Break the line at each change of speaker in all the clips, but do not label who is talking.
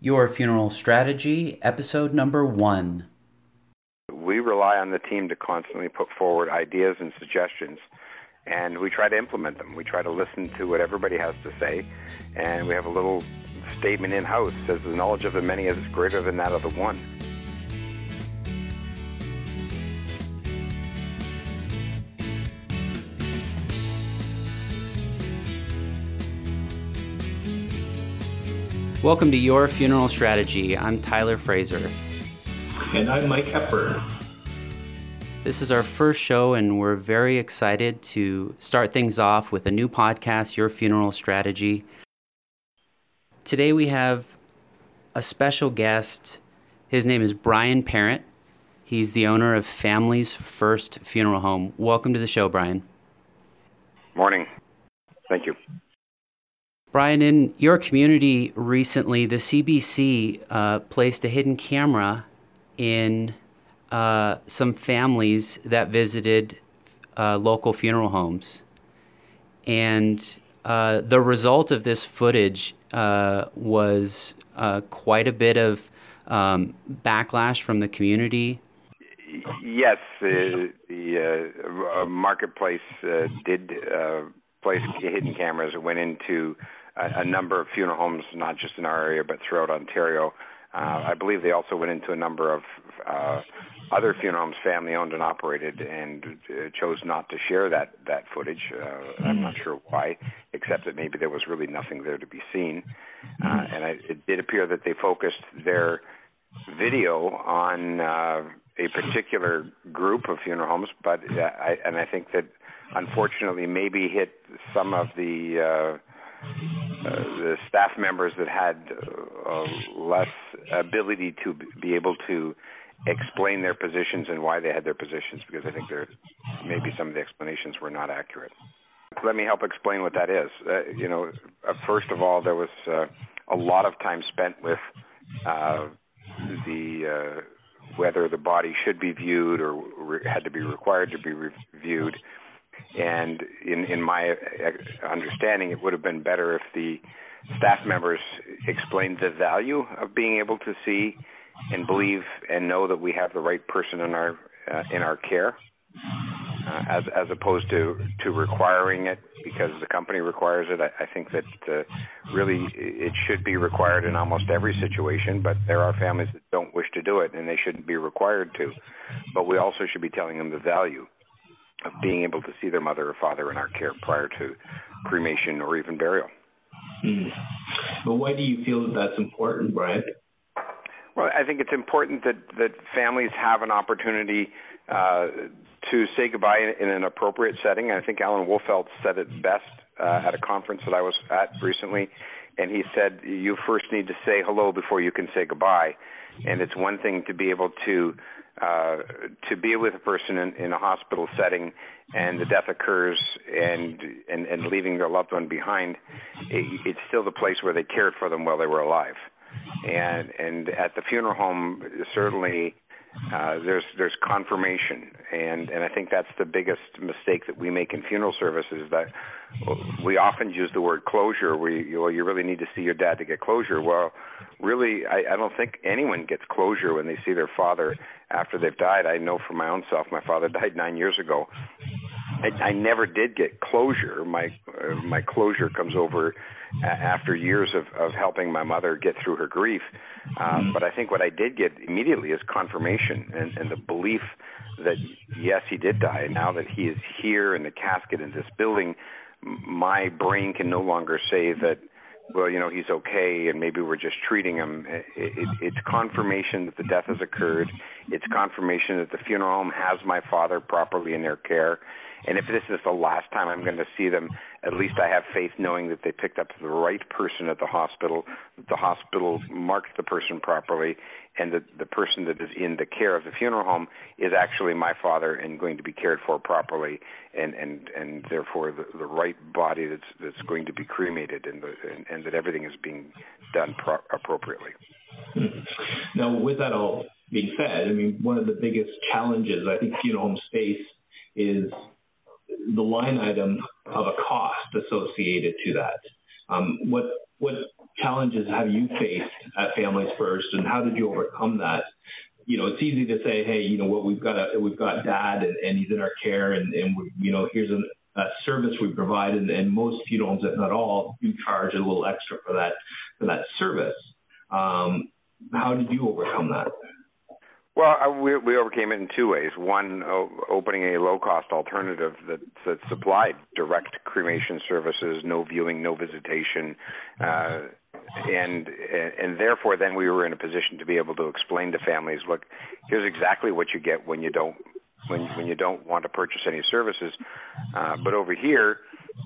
Your Funeral Strategy, episode number one.
We rely on the team to constantly put forward ideas and suggestions, and we try to implement them. We try to listen to what everybody has to say, and we have a little statement in house says the knowledge of the many is greater than that of the one.
Welcome to Your Funeral Strategy. I'm Tyler Fraser.
And I'm Mike Hepburn.
This is our first show, and we're very excited to start things off with a new podcast, Your Funeral Strategy. Today we have a special guest. His name is Brian Parent. He's the owner of Families First Funeral Home. Welcome to the show, Brian.
Morning. Thank you.
Brian, in your community recently, the CBC uh, placed a hidden camera in uh, some families that visited uh, local funeral homes. And uh, the result of this footage uh, was uh, quite a bit of um, backlash from the community.
Yes, the marketplace did place hidden cameras. It went into a, number of funeral homes, not just in our area, but throughout Ontario. Uh, I believe they also went into a number of uh, other funeral homes, family owned and operated, and uh, chose not to share that that footage. Uh, I'm not sure why, except that maybe there was really nothing there to be seen. Uh, and I, it did appear that they focused their video on uh, a particular group of funeral homes, but uh, I, and I think that unfortunately maybe hit some of the uh, uh, the staff members that had uh, less ability to be able to explain their positions and why they had their positions because I think there maybe some of the explanations were not accurate. Let me help explain what that is. Uh, you know, uh, first of all, there was uh, a lot of time spent with the whether the body should be viewed or re- had to be required to be reviewed and in, in my understanding, it would have been better if the staff members explained the value of being able to see and believe and know that we have the right person in our uh, in our care, uh, as as opposed to to requiring it because the company requires it. I, I think that uh, really it should be required in almost every situation, but there are families that don't wish to do it, and they shouldn't be required to. But we also should be telling them the value of being able to see their mother or father in our care prior to cremation or even burial.
Mm. But why do you feel that that's important, Brian?
Well, I think it's important that that families have an opportunity uh, to say goodbye in, in an appropriate setting. I think Alan Wolfelt said it best uh, at a conference that I was at recently, and he said you first need to say hello before you can say goodbye. And it's one thing to be able to uh, to be with a person in, in a hospital setting and the death occurs and and, and leaving their loved one behind, it, it's still the place where they cared for them while they were alive. And and at the funeral home, certainly uh, there's there's confirmation, and and I think that's the biggest mistake that we make in funeral services. That we often use the word closure. We well, you really need to see your dad to get closure. Well, really, I, I don't think anyone gets closure when they see their father after they've died. I know from my own self. My father died nine years ago. I, I never did get closure. My uh, my closure comes over after years of, of helping my mother get through her grief. Um, but I think what I did get immediately is confirmation and, and the belief that yes, he did die. And now that he is here in the casket in this building, my brain can no longer say that well, you know, he's okay, and maybe we're just treating him. It, it, it's confirmation that the death has occurred. It's confirmation that the funeral home has my father properly in their care. And if this is the last time I'm going to see them, at least I have faith knowing that they picked up the right person at the hospital, that the hospital marked the person properly, and that the person that is in the care of the funeral home is actually my father and going to be cared for properly, and and and therefore the, the right body that's that's going to be cremated, and the, and, and that everything is being done pro- appropriately. Mm-hmm.
Now, with that all being said, I mean one of the biggest challenges I think funeral home space is the line item of a cost associated to that. Um, what what challenges have you faced at Families First, and how did you overcome that? You know, it's easy to say, hey, you know what, we've got a we've got dad, and, and he's in our care, and and we, you know, here's a, service we provide, and, and most funeral homes, if not all, do charge a little extra for that for that service. Um, how did you overcome that?
Well, uh, we, we overcame it in two ways. One, o- opening a low-cost alternative that, that supplied direct cremation services, no viewing, no visitation, uh, and and therefore then we were in a position to be able to explain to families, look, here's exactly what you get when you don't when when you don't want to purchase any services. Uh, but over here,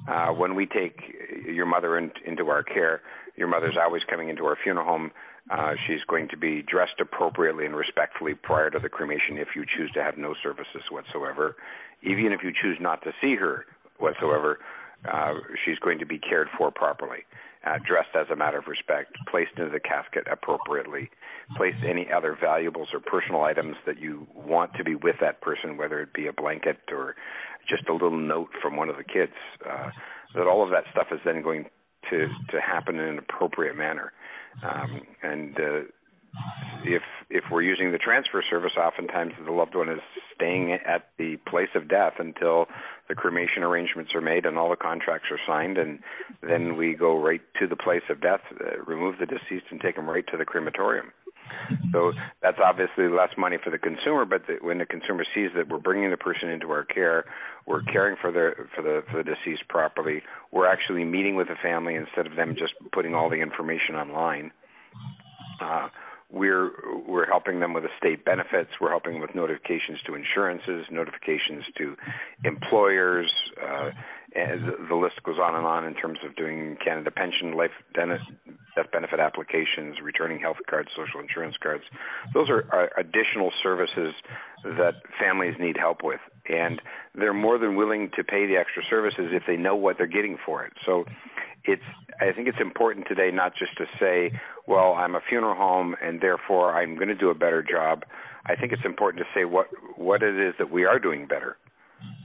uh, when we take your mother in, into our care, your mother's always coming into our funeral home uh, she's going to be dressed appropriately and respectfully prior to the cremation if you choose to have no services whatsoever. Even if you choose not to see her whatsoever, uh, she's going to be cared for properly, uh, dressed as a matter of respect, placed into the casket appropriately, placed any other valuables or personal items that you want to be with that person, whether it be a blanket or just a little note from one of the kids. Uh, that all of that stuff is then going to to happen in an appropriate manner. Um, and uh, if if we're using the transfer service, oftentimes the loved one is staying at the place of death until the cremation arrangements are made and all the contracts are signed, and then we go right to the place of death, uh, remove the deceased, and take them right to the crematorium. So that's obviously less money for the consumer, but the, when the consumer sees that we're bringing the person into our care, we're caring for the for the for the deceased properly, we're actually meeting with the family instead of them just putting all the information online. Uh, we're we're helping them with estate benefits. We're helping with notifications to insurances, notifications to employers, uh, the list goes on and on in terms of doing Canada Pension, life death benefit applications, returning health cards, social insurance cards. Those are, are additional services that families need help with, and they're more than willing to pay the extra services if they know what they're getting for it. So it's I think it's important today not just to say, well, I'm a funeral home and therefore I'm going to do a better job. I think it's important to say what what it is that we are doing better,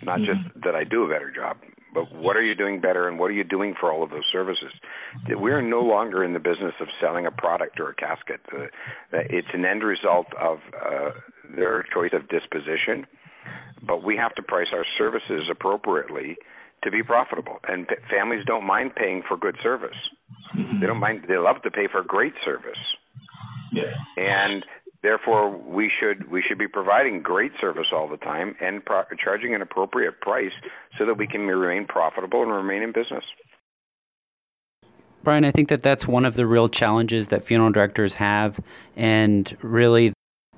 not just mm-hmm. that I do a better job, but what are you doing better and what are you doing for all of those services? We're no longer in the business of selling a product or a casket. It's an end result of uh, their choice of disposition, but we have to price our services appropriately to be profitable. And p- families don't mind paying for good service. They don't mind. They love to pay for great service.
Yeah.
And therefore, we should we should be providing great service all the time and pro- charging an appropriate price so that we can remain profitable and remain in business.
Brian, I think that that's one of the real challenges that funeral directors have, and really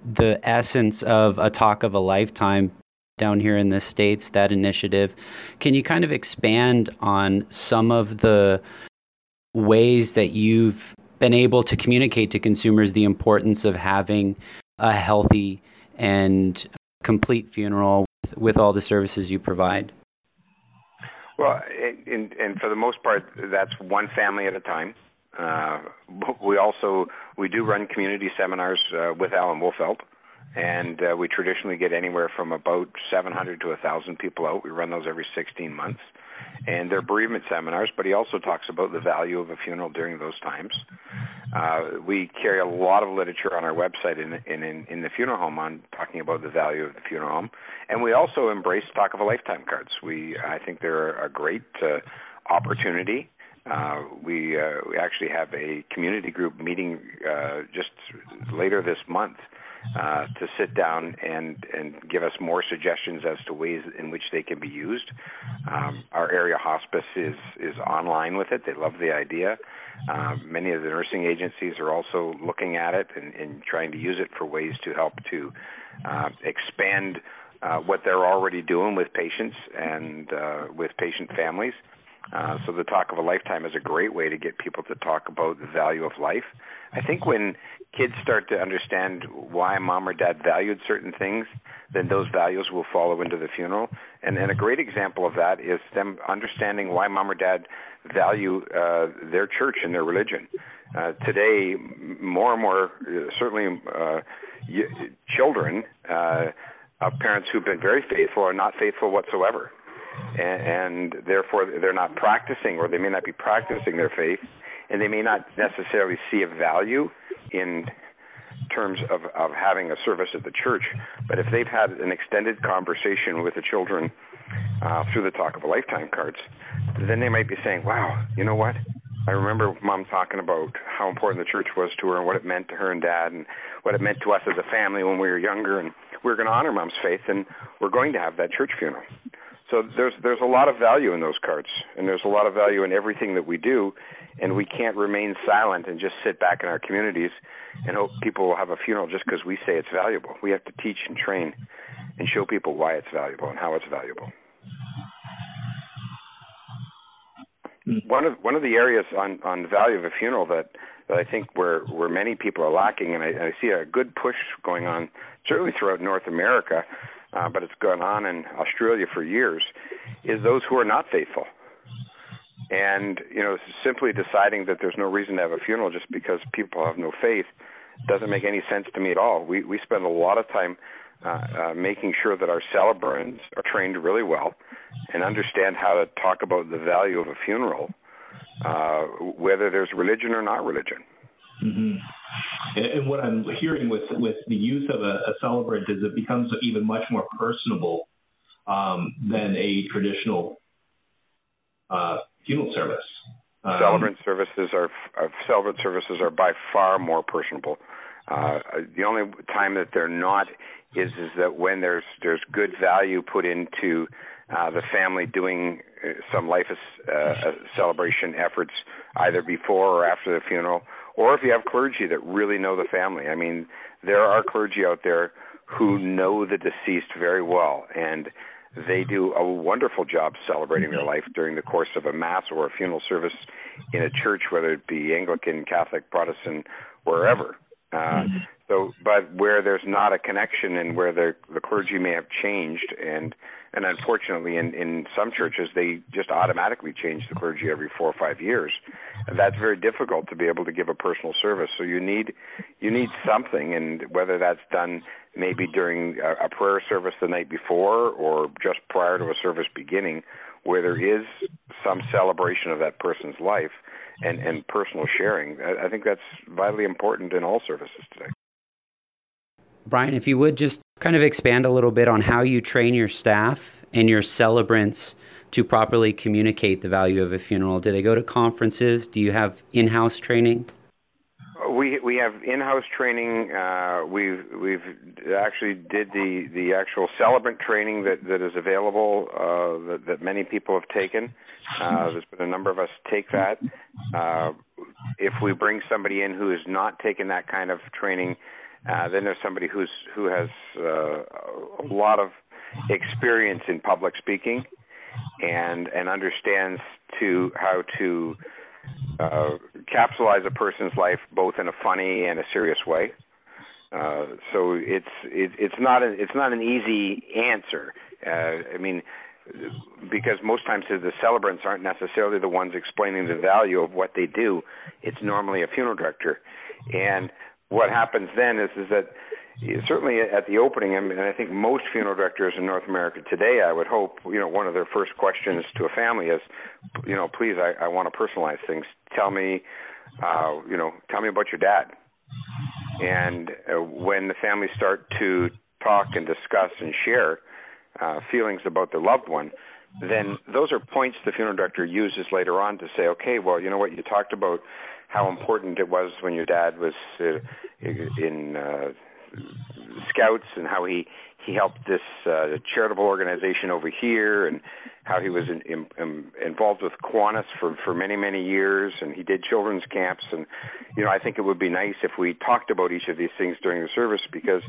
the essence of a talk of a lifetime down here in the States, that initiative. Can you kind of expand on some of the ways that you've been able to communicate to consumers the importance of having a healthy and complete funeral with, with all the services you provide?
Well, and, and for the most part, that's one family at a time. Uh, we also we do run community seminars uh, with Alan Wolfelt, and uh, we traditionally get anywhere from about 700 to 1,000 people out. We run those every 16 months, and they're bereavement seminars. But he also talks about the value of a funeral during those times. Uh, we carry a lot of literature on our website in, in in in the funeral home on talking about the value of the funeral home, and we also embrace talk of a lifetime cards. We I think they're a great uh, opportunity. Uh, we uh, we actually have a community group meeting uh, just later this month uh, to sit down and and give us more suggestions as to ways in which they can be used. Um, our area hospice is is online with it. They love the idea. Uh, many of the nursing agencies are also looking at it and, and trying to use it for ways to help to uh, expand uh, what they're already doing with patients and uh, with patient families. Uh, so the talk of a lifetime is a great way to get people to talk about the value of life. I think when kids start to understand why mom or dad valued certain things, then those values will follow into the funeral. And, and a great example of that is them understanding why mom or dad value uh, their church and their religion. Uh, today, more and more, uh, certainly, uh, children uh, of parents who've been very faithful are not faithful whatsoever and, and therefore they're not practicing, or they may not be practicing their faith, and they may not necessarily see a value in terms of, of having a service at the church, but if they've had an extended conversation with the children uh, through the Talk of a Lifetime cards, then they might be saying, wow, you know what? I remember mom talking about how important the church was to her and what it meant to her and dad and what it meant to us as a family when we were younger and we we're going to honor mom's faith and we're going to have that church funeral. So there's there's a lot of value in those cards and there's a lot of value in everything that we do and we can't remain silent and just sit back in our communities and hope people will have a funeral just because we say it's valuable. We have to teach and train and show people why it's valuable and how it's valuable. One of one of the areas on on the value of a funeral that that I think where where many people are lacking, and I, I see a good push going on certainly throughout North America, uh, but it's gone on in Australia for years, is those who are not faithful. And you know, simply deciding that there's no reason to have a funeral just because people have no faith doesn't make any sense to me at all. We we spend a lot of time uh, uh, making sure that our celebrants are trained really well and understand how to talk about the value of a funeral, uh, whether there's religion or not religion.
Mm-hmm. And, what I'm hearing with with the use of a, a celebrant is it becomes even much more personable um, than a traditional uh, funeral service.
Um, celebrant services are uh, celebrant services are by far more personable. Uh, the only time that they're not is is that when there's there's good value put into uh, the family doing uh, some life uh, celebration efforts either before or after the funeral, or if you have clergy that really know the family. I mean, there are clergy out there who know the deceased very well and they do a wonderful job celebrating their life during the course of a mass or a funeral service in a church, whether it be Anglican, Catholic, Protestant, wherever. Uh. So, but where there's not a connection and where the the clergy may have changed, and and unfortunately, in in some churches, they just automatically change the clergy every four or five years, and that's very difficult to be able to give a personal service. So you need you need something, and whether that's done maybe during a, a prayer service the night before or just prior to a service beginning, where there is some celebration of that person's life and, and personal sharing. I, I think that's vitally important in all services today.
Brian, if you would just kind of expand a little bit on how you train your staff and your celebrants to properly communicate the value of a funeral. Do they go to conferences? Do you have in-house training?
We we have in-house training. Uh, we've we've actually did the the actual celebrant training that that is available uh, that, that many people have taken. Uh, there's been a number of us take that. Uh, if we bring somebody in who has not taken that kind of training, uh, then there's somebody who's who has uh, a lot of experience in public speaking and and understands to how to uh, capsulize a person's life both in a funny and a serious way. Uh, so it's it, it's not a, it's not an easy answer. Uh, I mean, because most times the celebrants aren't necessarily the ones explaining the value of what they do. It's normally a funeral director, and what happens then is is that certainly at the opening, I mean, I think most funeral directors in North America today, I would hope, you know, one of their first questions to a family is, you know, please, I, I want to personalize things. Tell me, uh, you know, tell me about your dad. And uh, when the families start to talk and discuss and share uh, feelings about their loved one, then those are points the funeral director uses later on to say, okay, well, you know what, you talked about how important it was when your dad was uh, in uh, scouts and how he he helped this uh, charitable organization over here and how he was in, in, in, involved with Kiwanis for for many many years and he did children's camps and you know I think it would be nice if we talked about each of these things during the service because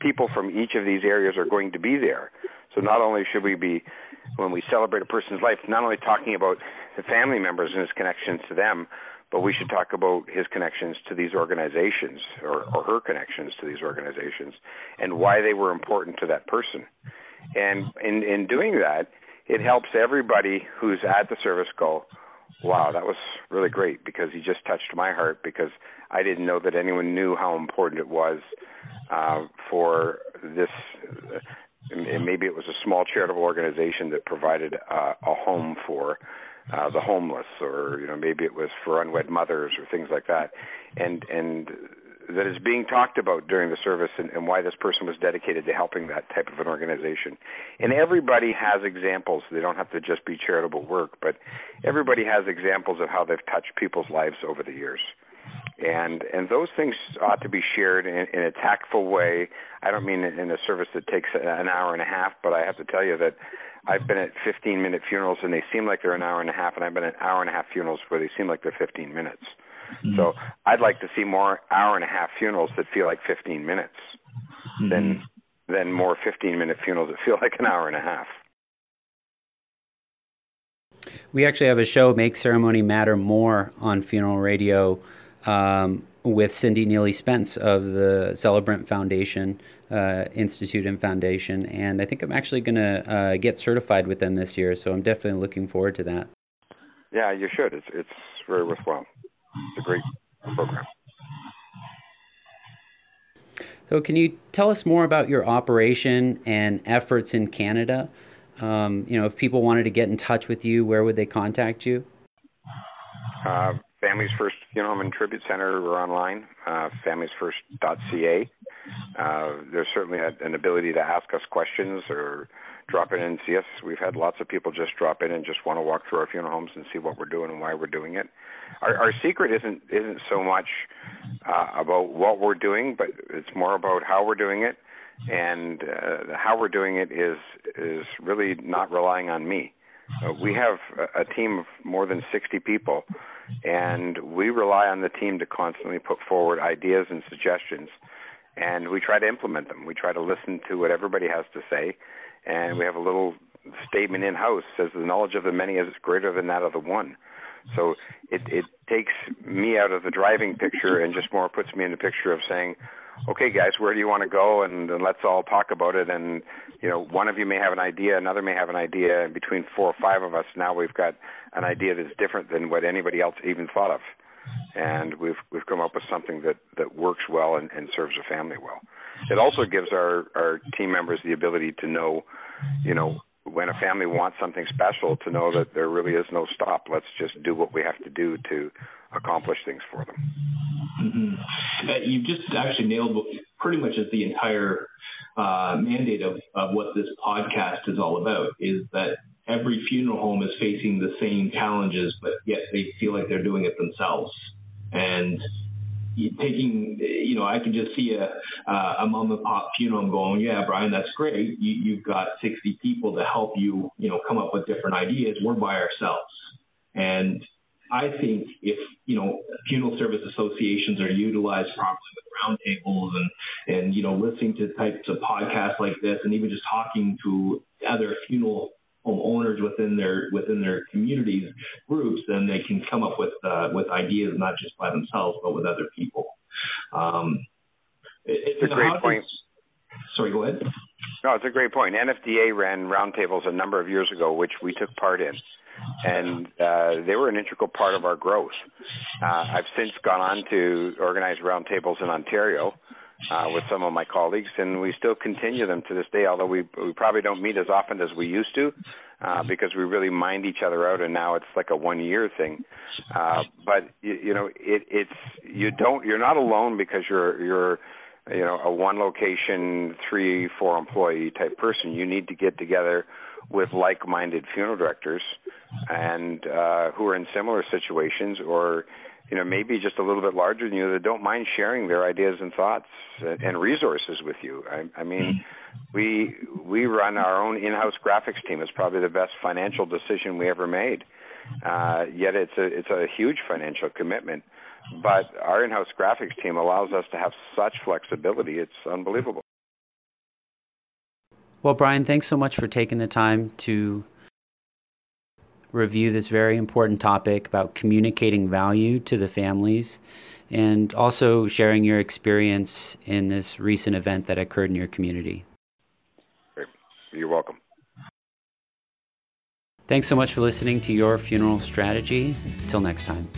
people from each of these areas are going to be there. So not only should we be when we celebrate a person's life not only talking about the family members and his connections to them but we should talk about his connections to these organizations or, or her connections to these organizations and why they were important to that person. And in, in doing that, it helps everybody who's at the service go, wow, that was really great because he just touched my heart because I didn't know that anyone knew how important it was uh, for this. and maybe it was a small charitable organization that provided uh, a home for uh, the homeless, or you know maybe it was for unwed mothers or things like that, and and that is being talked about during the service and, and why this person was dedicated to helping that type of an organization. And everybody has examples. They don't have to just be charitable work, but everybody has examples of how they've touched people's lives over the years and and those things ought to be shared in, in a tactful way. I don't mean in a service that takes an hour and a half, but I have to tell you that I've been at 15 minute funerals and they seem like they're an hour and a half, and I've been at hour and a half funerals where they seem like they're 15 minutes. Mm-hmm. So I'd like to see more hour and a half funerals that feel like 15 minutes mm-hmm. than than more 15 minute funerals that feel like an hour and a half.
We actually have a show, Make Ceremony Matter More, on Funeral Radio um, with Cindy Neely Spence of the Celebrant Foundation uh, Institute and Foundation, and I think I'm actually going to uh, get certified with them this year. So I'm definitely looking forward to that.
Yeah, you should. It's it's very worthwhile. It's a great program.
So, can you tell us more about your operation and efforts in Canada? Um, you know, if people wanted to get in touch with you, where would they contact you?
Uh, Families First Funeral Home and Tribute Center are online, uh, familiesfirst.ca. Uh, there's certainly a, an ability to ask us questions or drop in and see us. We've had lots of people just drop in and just want to walk through our funeral homes and see what we're doing and why we're doing it. Our, our secret isn't isn't so much uh, about what we're doing, but it's more about how we're doing it, and uh, how we're doing it is is really not relying on me. Uh, we have a, a team of more than 60 people and we rely on the team to constantly put forward ideas and suggestions. And we try to implement them. We try to listen to what everybody has to say. And we have a little statement in house says the knowledge of the many is greater than that of the one. So it it takes me out of the driving picture and just more puts me in the picture of saying okay guys where do you want to go? And, and let's all talk about it. And you know one of you may have an idea another may have an idea. And between four or five of us now we've got an idea that's different than what anybody else even thought of. And we've we've come up with something that that works well and, and serves the family well. It also gives our our team members the ability to know you know when a family wants something special to know that there really is no stop let's just do what we have to do to accomplish things for them
mm-hmm. uh, you just actually nailed pretty much the entire uh, mandate of, of what this podcast is all about is that every funeral home is facing the same challenges, but yet they feel like they're doing it themselves. And taking, you know, I can just see a a mom and pop funeral going, yeah, Brian, that's great. You, you've got 60 people to help you, you know, come up with different ideas. We're by ourselves, and I think if you know funeral service associations are utilized properly with roundtables and and you know listening to types of podcasts like this, and even just talking to other funeral home owners within their within their communities groups, then they can come up with uh, with ideas not just by themselves but with other people. Um,
it, it's a great point.
Does, sorry, go ahead.
No, it's a great point. NFDA ran roundtables a number of years ago, which we took part in and uh, they were an integral part of our growth. Uh, I've since gone on to organize roundtables in Ontario uh, with some of my colleagues, and we still continue them to this day. Although we we probably don't meet as often as we used to, uh, because we really mined each other out, and now it's like a one year thing. Uh, but you, you know, it, it's you don't you're not alone because you're you're you know a one location three four employee type person. You need to get together with like-minded funeral directors and uh, who are in similar situations or you know maybe just a little bit larger than you that don't mind sharing their ideas and thoughts and resources with you. I, I mean we we run our own in-house graphics team. It's probably the best financial decision we ever made. Uh, yet it's a it's a huge financial commitment. But our in-house graphics team allows us to have such flexibility. It's unbelievable.
Well, Brian, thanks so much for taking the time to review this very important topic about communicating value to the families and also sharing your experience in this recent event that occurred in your community.
You're welcome.
Thanks so much for listening to Your Funeral Strategy. Until next time.